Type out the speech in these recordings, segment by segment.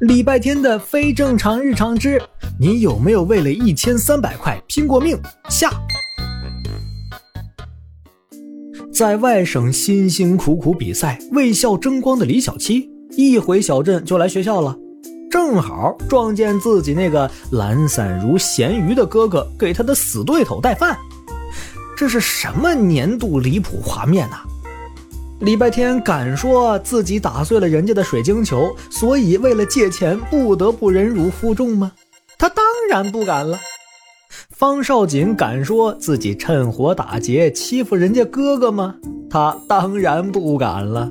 礼拜天的非正常日常之，你有没有为了一千三百块拼过命？下，在外省辛辛苦苦比赛为校争光的李小七，一回小镇就来学校了，正好撞见自己那个懒散如咸鱼的哥哥给他的死对头带饭，这是什么年度离谱画面呐！礼拜天敢说自己打碎了人家的水晶球，所以为了借钱不得不忍辱负重吗？他当然不敢了。方少锦敢说自己趁火打劫欺负人家哥哥吗？他当然不敢了。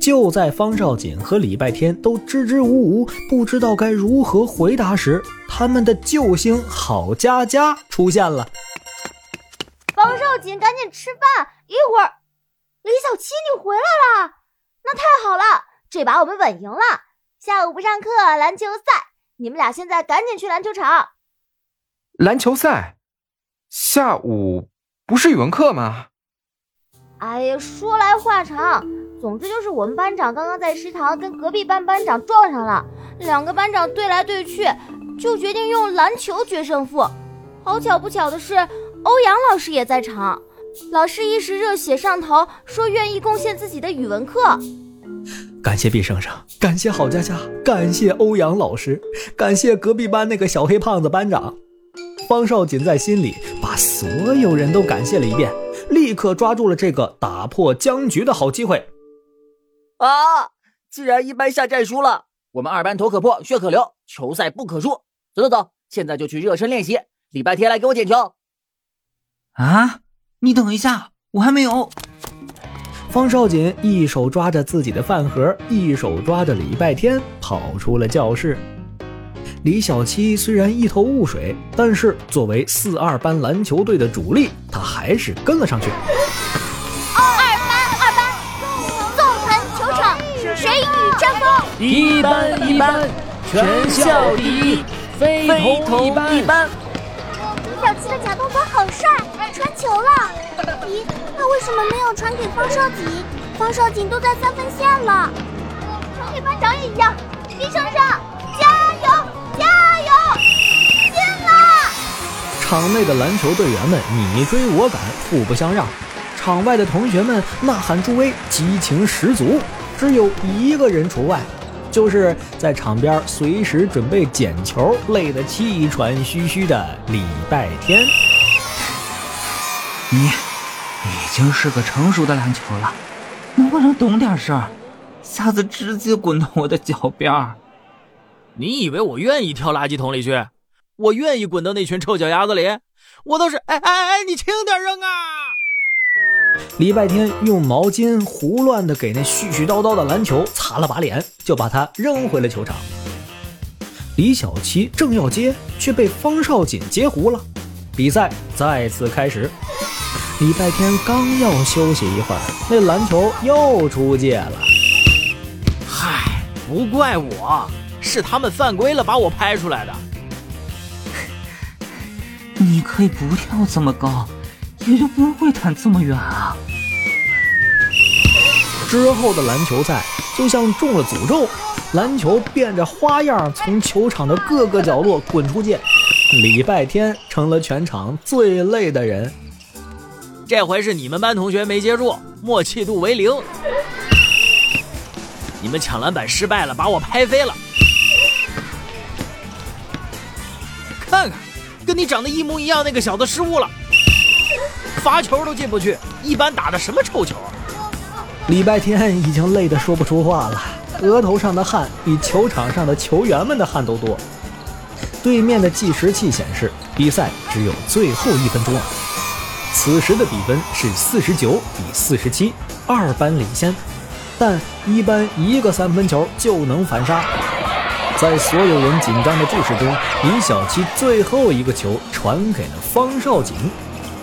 就在方少锦和礼拜天都支支吾吾，不知道该如何回答时，他们的救星郝佳佳出现了。方少锦，赶紧吃饭，一会儿。李小七，你回来了，那太好了，这把我们稳赢了。下午不上课，篮球赛，你们俩现在赶紧去篮球场。篮球赛，下午不是语文课吗？哎呀，说来话长，总之就是我们班长刚刚在食堂跟隔壁班班长撞上了，两个班长对来对去，就决定用篮球决胜负。好巧不巧的是，欧阳老师也在场。老师一时热血上头，说愿意贡献自己的语文课。感谢毕生生，感谢郝佳佳，感谢欧阳老师，感谢隔壁班那个小黑胖子班长。方少锦在心里把所有人都感谢了一遍，立刻抓住了这个打破僵局的好机会。啊！既然一班下战书了，我们二班头可破，血可流，球赛不可输。走走走，现在就去热身练习。礼拜天来给我捡球。啊！你等一下，我还没有。方少锦一手抓着自己的饭盒，一手抓着礼拜天，跑出了教室。李小七虽然一头雾水，但是作为四二班篮球队的主力，他还是跟了上去。二班，二班，纵横球场，谁与争锋？一班，一班，全校第一，非同一班。李小七的假动作好帅。传球了！咦，他为什么没有传给方少锦？方少锦都在三分线了。传给班长也一样。李生生，加油，加油！进了！场内的篮球队员们你追我赶，互不相让；场外的同学们呐喊助威，激情十足。只有一个人除外，就是在场边随时准备捡球、累得气喘吁吁的礼拜天。你已经是个成熟的篮球了，能不能懂点事儿？下次直接滚到我的脚边儿。你以为我愿意跳垃圾桶里去？我愿意滚到那群臭脚丫子里？我倒是……哎哎哎，你轻点扔啊！礼拜天用毛巾胡乱的给那絮絮叨叨的篮球擦了把脸，就把它扔回了球场。李小七正要接，却被方少锦截胡了。比赛再次开始。礼拜天刚要休息一会儿，那篮球又出界了。嗨，不怪我，是他们犯规了，把我拍出来的。你可以不跳这么高，也就不会弹这么远啊。之后的篮球赛就像中了诅咒，篮球变着花样从球场的各个角落滚出界，礼拜天成了全场最累的人。这回是你们班同学没接住，默契度为零。你们抢篮板失败了，把我拍飞了。看看，跟你长得一模一样那个小子失误了，罚球都进不去。一班打的什么臭球啊？礼拜天已经累得说不出话了，额头上的汗比球场上的球员们的汗都多。对面的计时器显示，比赛只有最后一分钟。此时的比分是四十九比四十七，二班领先，但一班一个三分球就能反杀。在所有人紧张的注视中，李小七最后一个球传给了方少锦，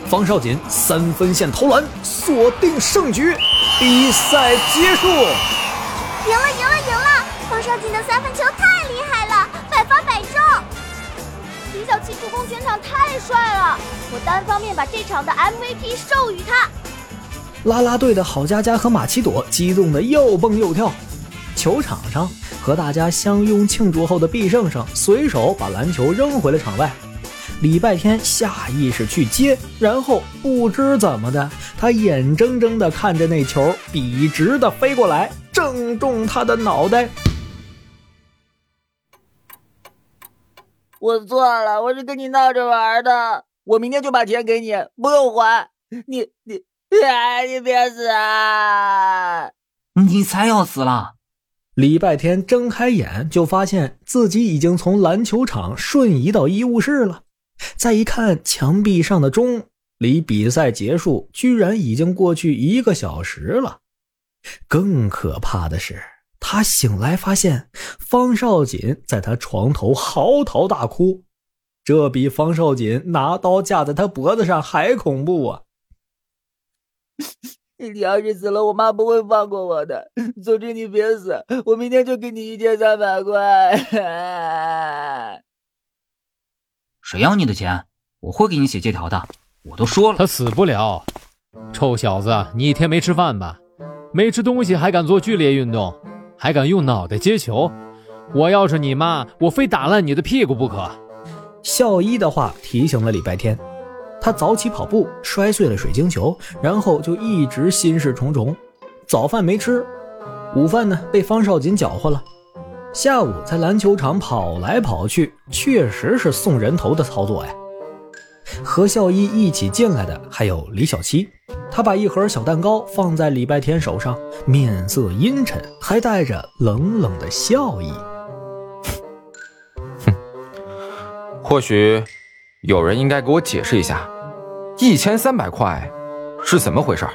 方少锦三分线投篮，锁定胜局，比赛结束。赢了，赢了，赢了！方少锦的三分球太厉害了，百发百中。李小七助攻全场太帅了，我单方面把这场的 MVP 授予他。啦啦队的郝佳佳和马奇朵激动的又蹦又跳。球场上和大家相拥庆祝后的毕胜胜随手把篮球扔回了场外。礼拜天下意识去接，然后不知怎么的，他眼睁睁地看着那球笔直的飞过来，正中他的脑袋。我错了，我是跟你闹着玩的，我明天就把钱给你，不用还。你你哎，你别死啊！你才要死了！礼拜天睁开眼就发现自己已经从篮球场瞬移到医务室了。再一看墙壁上的钟，离比赛结束居然已经过去一个小时了。更可怕的是，他醒来发现方少锦在他床头嚎啕大哭，这比方少锦拿刀架在他脖子上还恐怖啊！你要是死了，我妈不会放过我的。总之你别死，我明天就给你一千三百块。谁要你的钱？我会给你写借条的。我都说了，他死不了。臭小子，你一天没吃饭吧？没吃东西还敢做剧烈运动，还敢用脑袋接球？我要是你妈，我非打烂你的屁股不可。校医的话提醒了礼拜天，他早起跑步摔碎了水晶球，然后就一直心事重重。早饭没吃，午饭呢被方少锦搅和了。下午在篮球场跑来跑去，确实是送人头的操作呀。和校医一起进来的还有李小七，他把一盒小蛋糕放在礼拜天手上，面色阴沉，还带着冷冷的笑意。哼，或许有人应该给我解释一下，一千三百块是怎么回事。